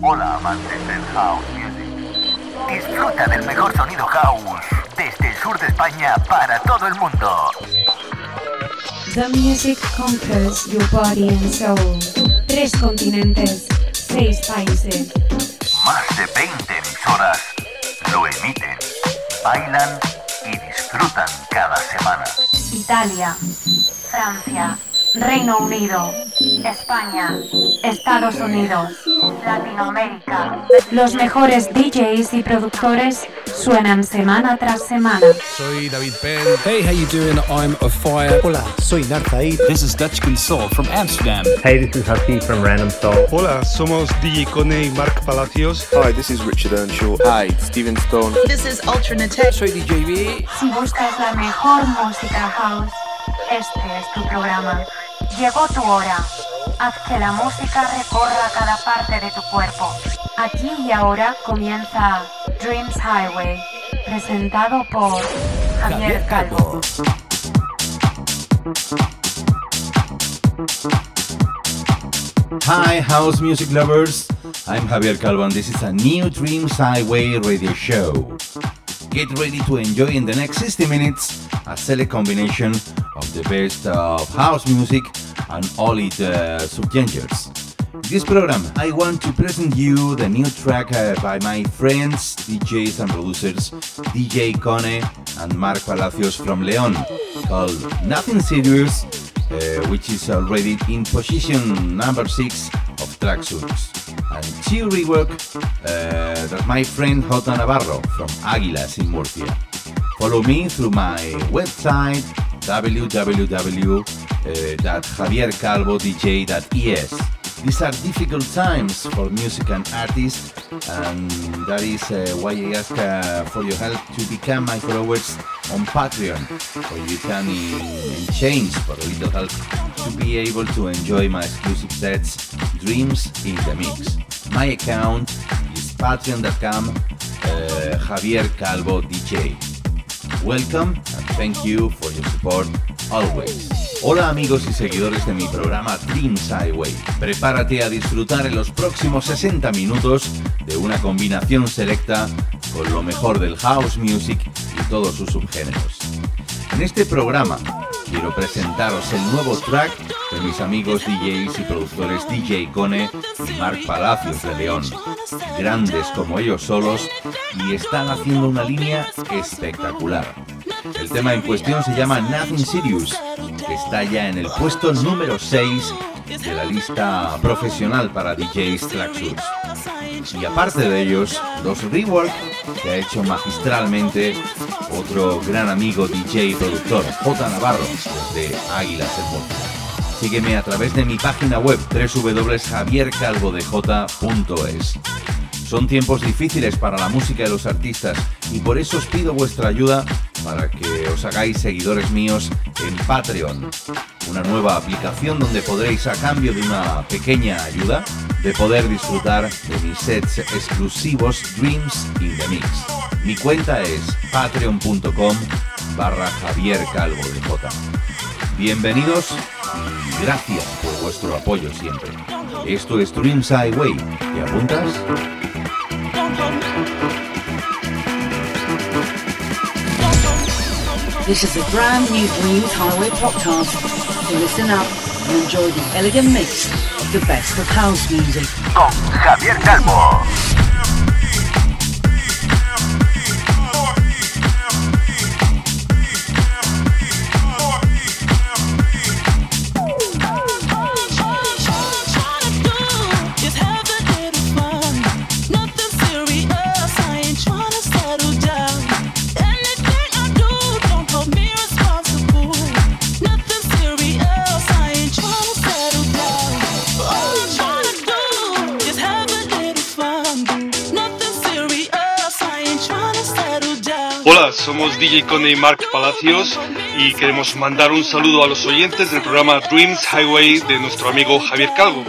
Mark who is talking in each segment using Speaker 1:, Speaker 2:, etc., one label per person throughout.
Speaker 1: Hola amantes del House Music. Disfruta del mejor sonido house desde el sur de España para todo el mundo.
Speaker 2: The music conquers your body and soul. Tres continentes, seis países.
Speaker 1: Más de 20 emisoras lo emiten, bailan y disfrutan cada semana.
Speaker 3: Italia, Francia, Reino Unido, España, Estados Unidos, Latinoamérica. Los mejores DJs y productores suenan semana tras semana.
Speaker 4: Soy David Penn.
Speaker 5: Hey, how you doing? I'm a fire.
Speaker 6: Hola, soy Narzaid.
Speaker 7: This is Dutch Console from Amsterdam.
Speaker 8: Hey, this is Happy from Random Soul.
Speaker 4: Hola, somos DJ Cone y Mark Palacios.
Speaker 9: Hi, this is Richard Earnshaw.
Speaker 10: Hi, Steven Stone.
Speaker 11: This is Ultranate.
Speaker 5: Soy DJ B.
Speaker 3: Si buscas la mejor música house, este es tu programa. Llegó tu hora. Haz que la música recorra cada parte de tu cuerpo. Aquí y ahora comienza Dreams Highway, presentado por Javier Calvo.
Speaker 12: Hi, house music lovers. I'm Javier Calvo, and this is a new Dreams Highway radio show. Get ready to enjoy in the next 60 minutes a select combination of the best of house music and all its uh, subgenres. This program, I want to present you the new track uh, by my friends, DJs and producers, DJ Cone and Mark Palacios from Leon, called Nothing Serious, uh, which is already in position number 6 of Tracksuits. And two rework uh, that my friend Jota Navarro from Águilas in Murcia. Follow me through my website www.javiercalvodj.es. These are difficult times for music and artists, and that is uh, why I ask uh, for your help to become my followers on Patreon, where you can, change for a little help, to be able to enjoy my exclusive sets, Dreams in the Mix. My account is patreon.com uh, Javier Calvo DJ. Welcome and thank you for your support always. Hola amigos y seguidores de mi programa Dreams Highway. Prepárate a disfrutar en los próximos 60 minutos de una combinación selecta con lo mejor del house music y todos sus subgéneros. En este programa quiero presentaros el nuevo track de mis amigos DJs y productores DJ Cone y Mark Palacios de León, grandes como ellos solos y están haciendo una línea espectacular. El tema en cuestión se llama Nothing Serious, que está ya en el puesto número 6 de la lista profesional para DJs Tracksuits. Y aparte de ellos, dos rework que ha hecho magistralmente otro gran amigo DJ y productor, J. Navarro, desde Águilas Murcia. Sígueme a través de mi página web www.javiercalvodej.es. Son tiempos difíciles para la música y los artistas y por eso os pido vuestra ayuda para que os hagáis seguidores míos en Patreon, una nueva aplicación donde podréis a cambio de una pequeña ayuda de poder disfrutar de mis sets exclusivos Dreams in the Mix. Mi cuenta es patreon.com barra Javier Calvo de J. Bienvenidos gracias por vuestro apoyo siempre. Esto es Dreams Highway. ¿Te apuntas?
Speaker 11: This is a brand new Dreams Highway podcast. So listen up and enjoy the elegant mix of the best of house music.
Speaker 1: Con Javier Calvo.
Speaker 4: Somos DJ Cone y Mark Palacios y queremos mandar un saludo a los oyentes del programa Dreams Highway de nuestro amigo Javier Calvo.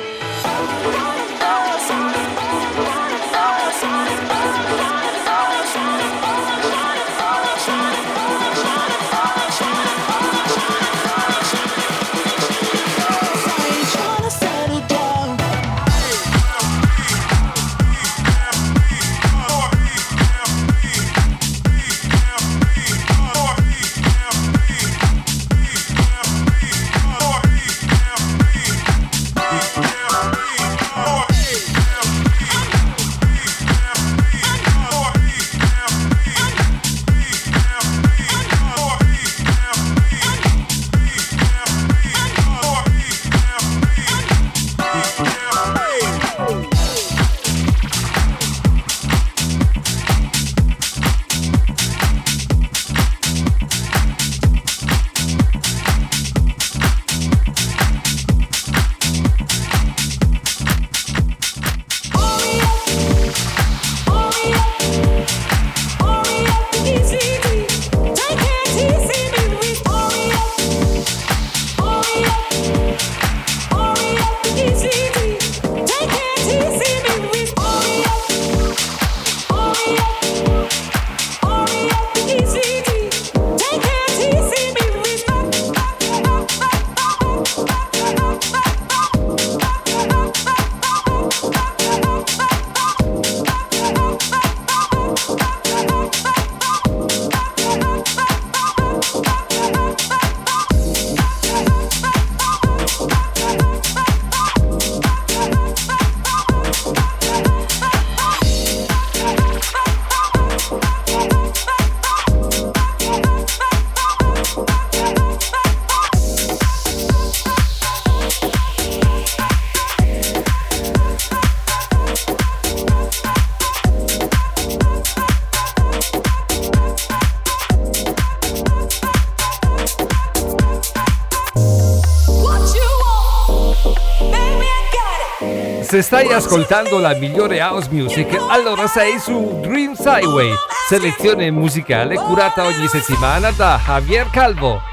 Speaker 6: Se stai ascoltando la migliore house music, allora sei su Dreams Highway, selezione musicale curata ogni settimana da Javier Calvo.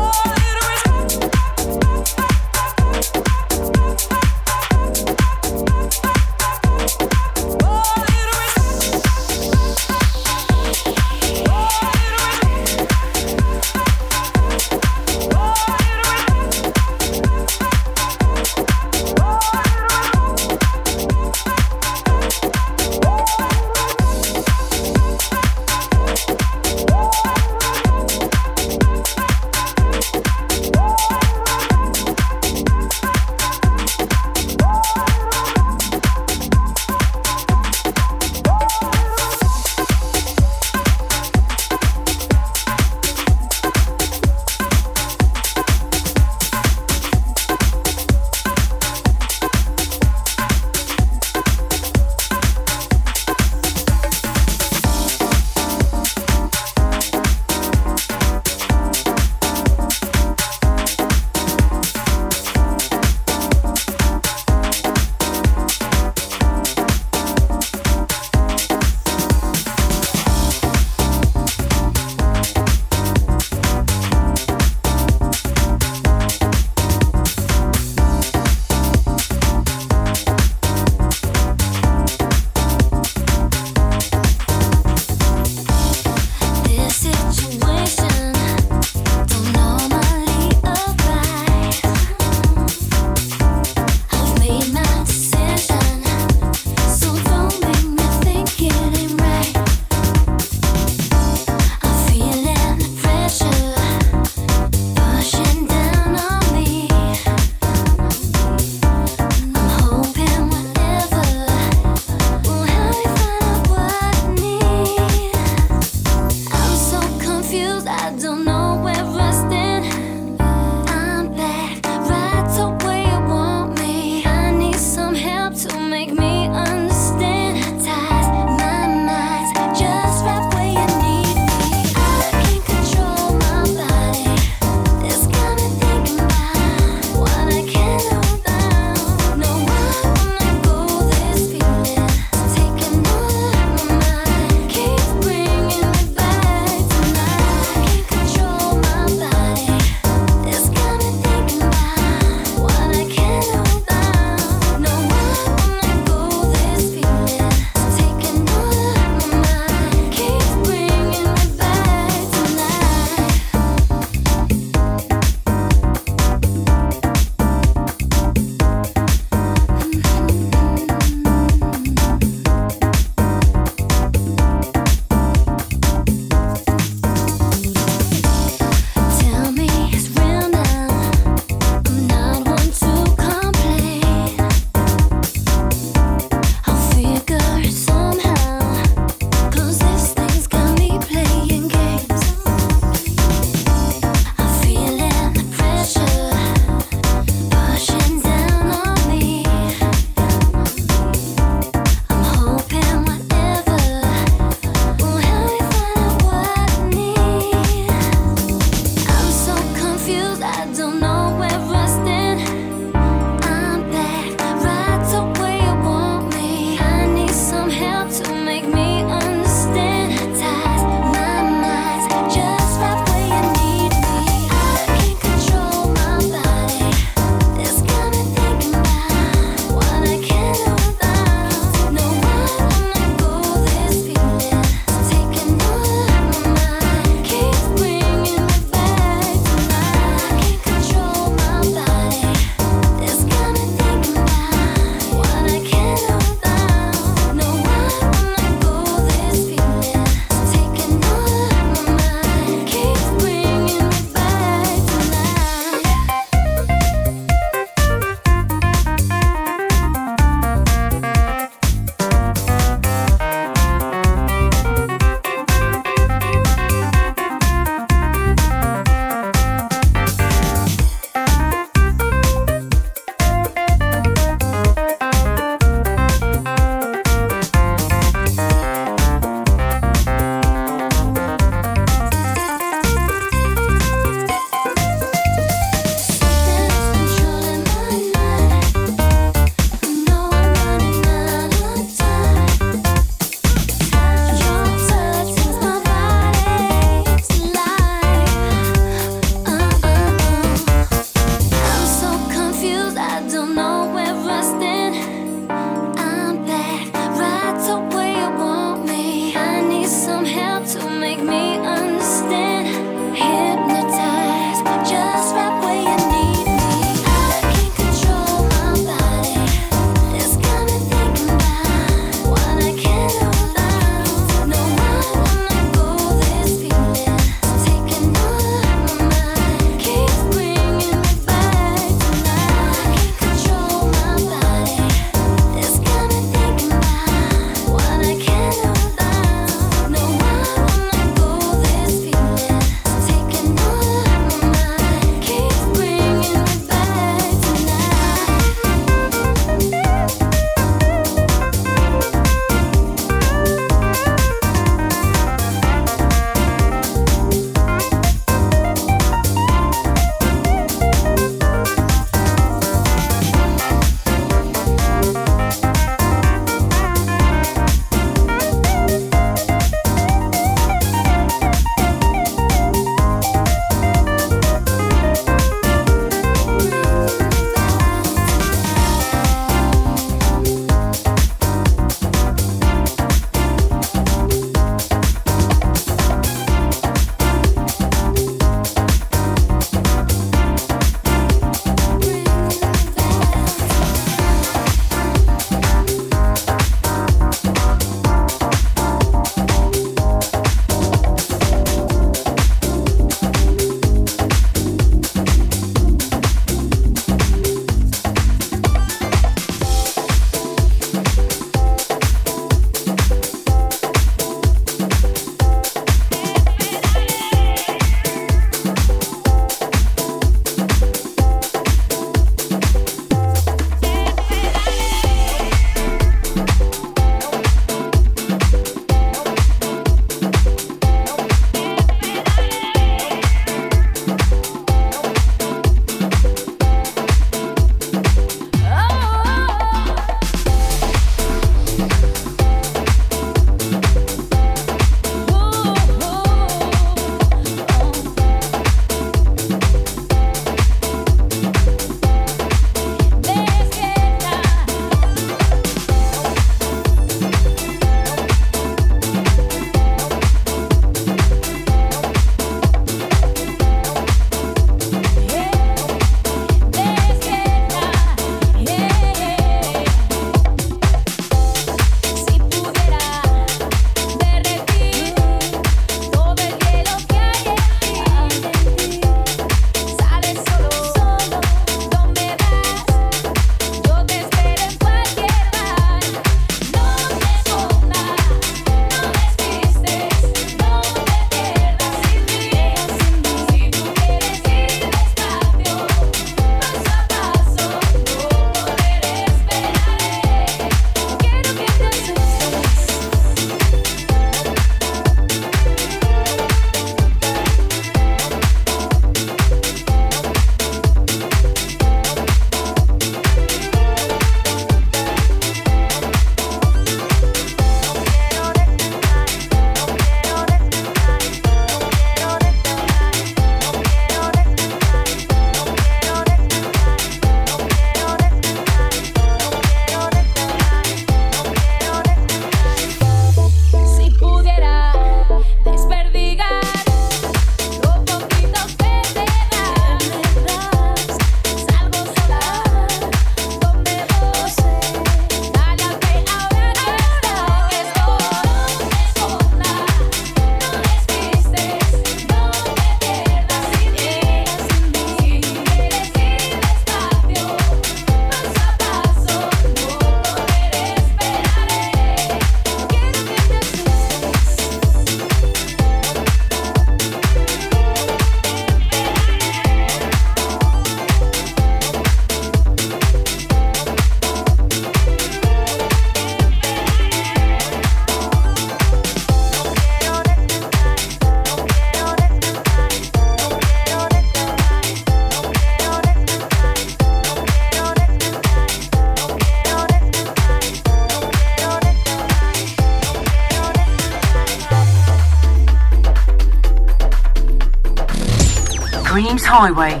Speaker 11: Dreams Highway.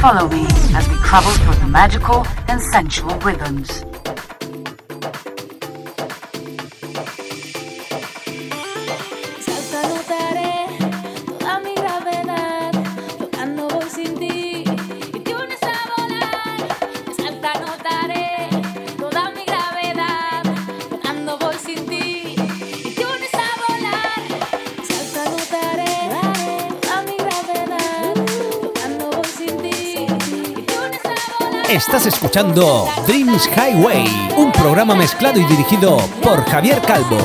Speaker 11: Follow me as we travel through the magical and sensual rhythms.
Speaker 9: Estás escuchando Dreams Highway, un programa mezclado y dirigido por Javier Calvo.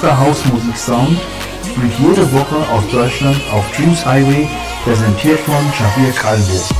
Speaker 13: bester Hausmusik-Sound wird jede Woche aus Deutschland auf Dreams Highway, präsentiert von Javier Calvo.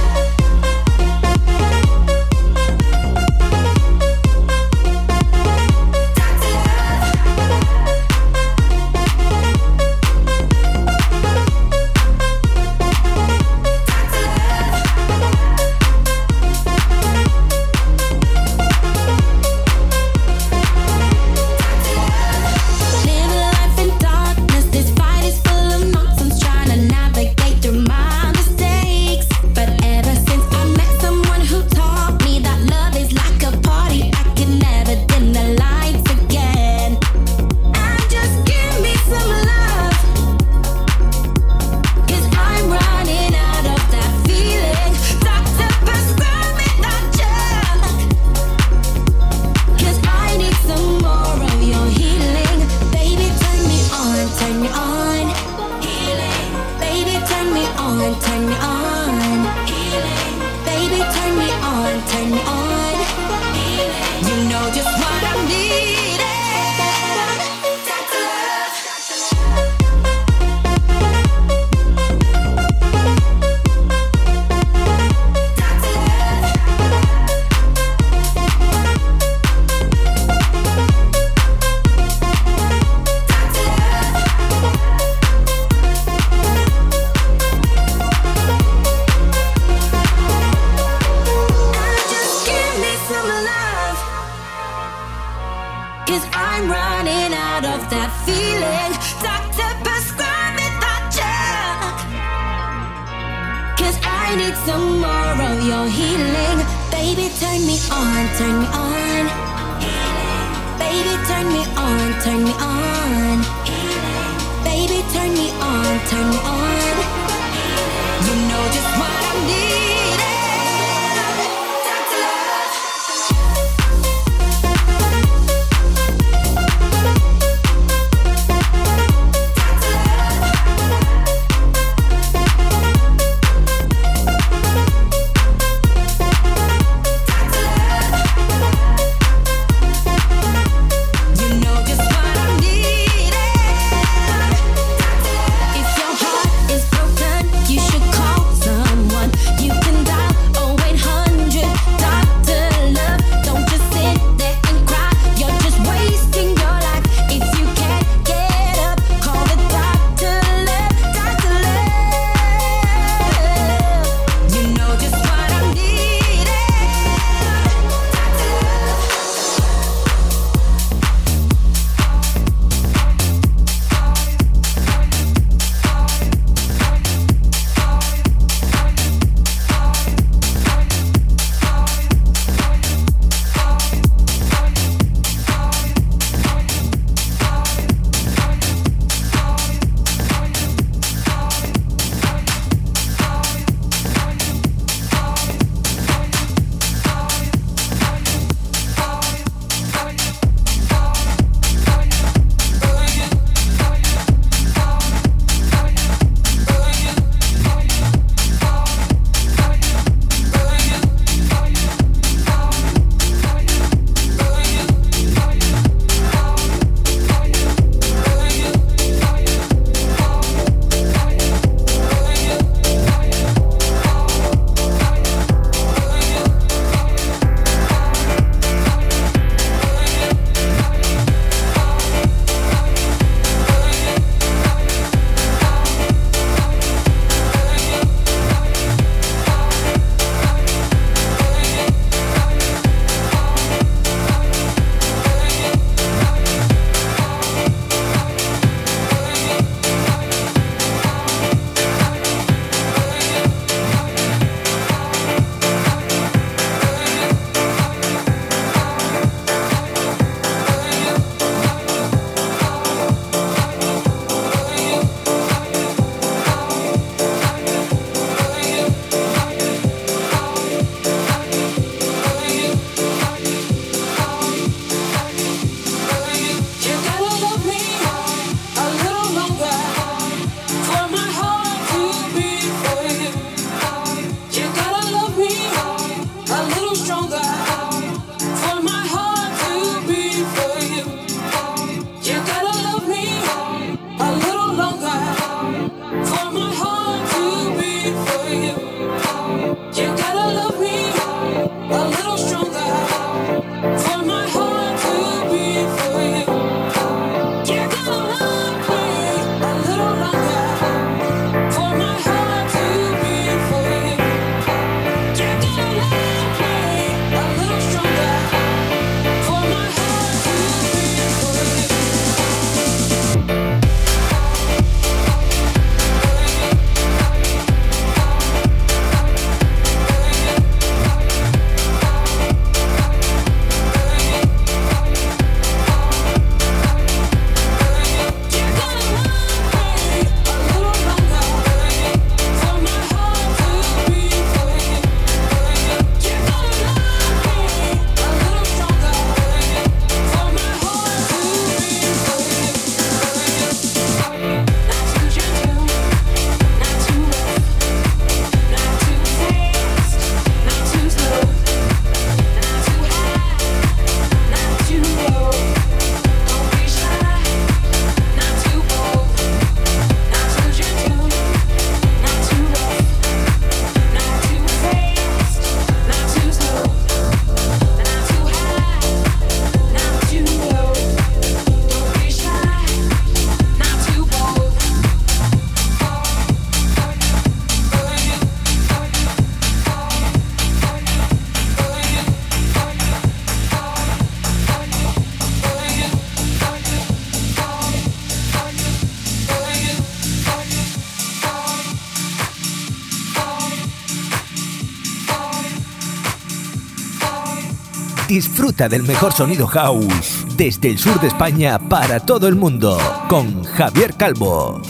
Speaker 10: Disfruta del mejor sonido house desde el sur de España para todo el mundo con Javier Calvo.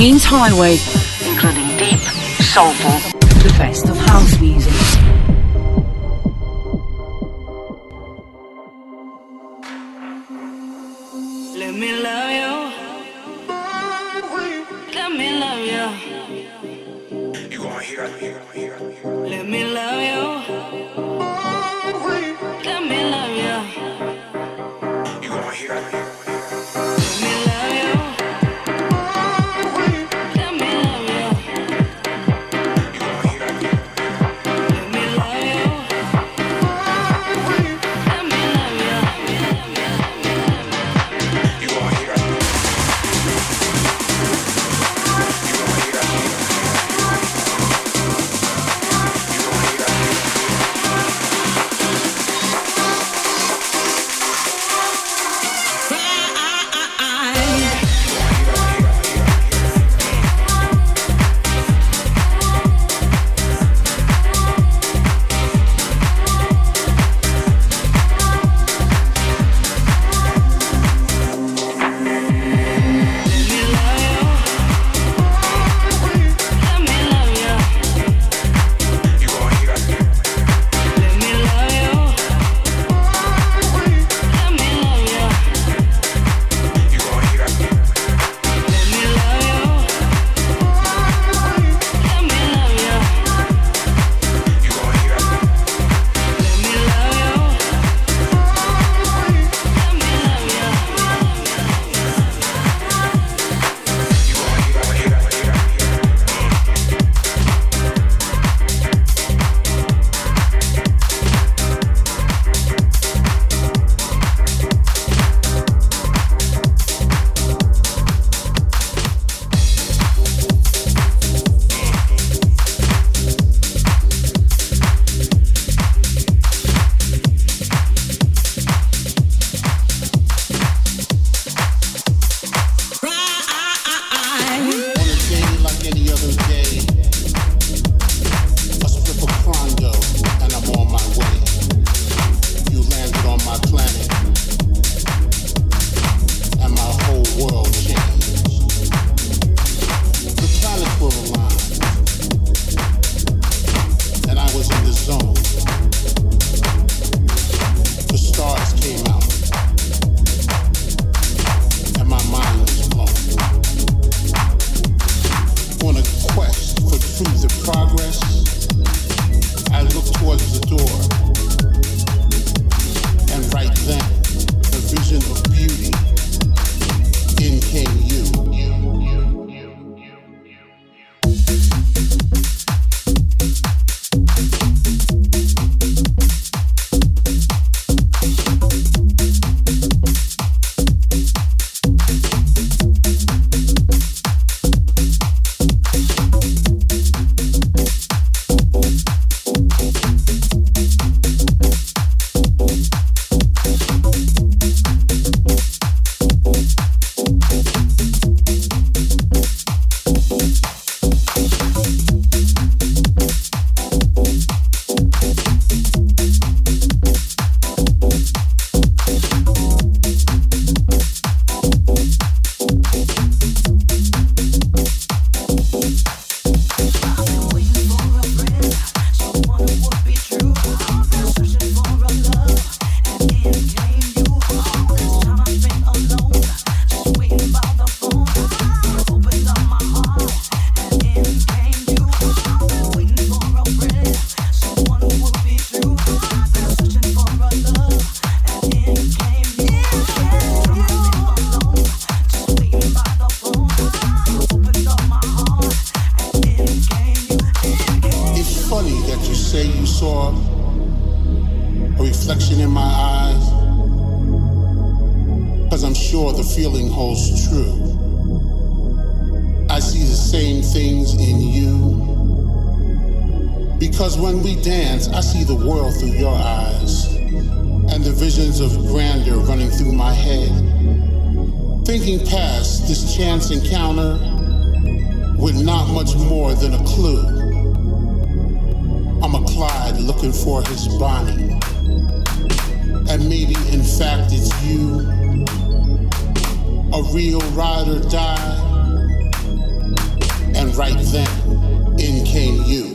Speaker 3: Greens Highway, including deep, soulful, the best of house music.
Speaker 14: Let me love you. Let me love you. You gonna hear, hear, hear, hear. Let me
Speaker 15: clue. I'm a Clyde looking for his Bonnie. And maybe in fact it's you. A real ride or die. And right then, in came you.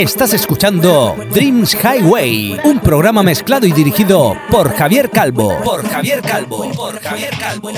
Speaker 16: Estás escuchando Dreams Highway, un programa mezclado y dirigido por Javier Calvo. Por Javier Calvo. Por Javier Calvo.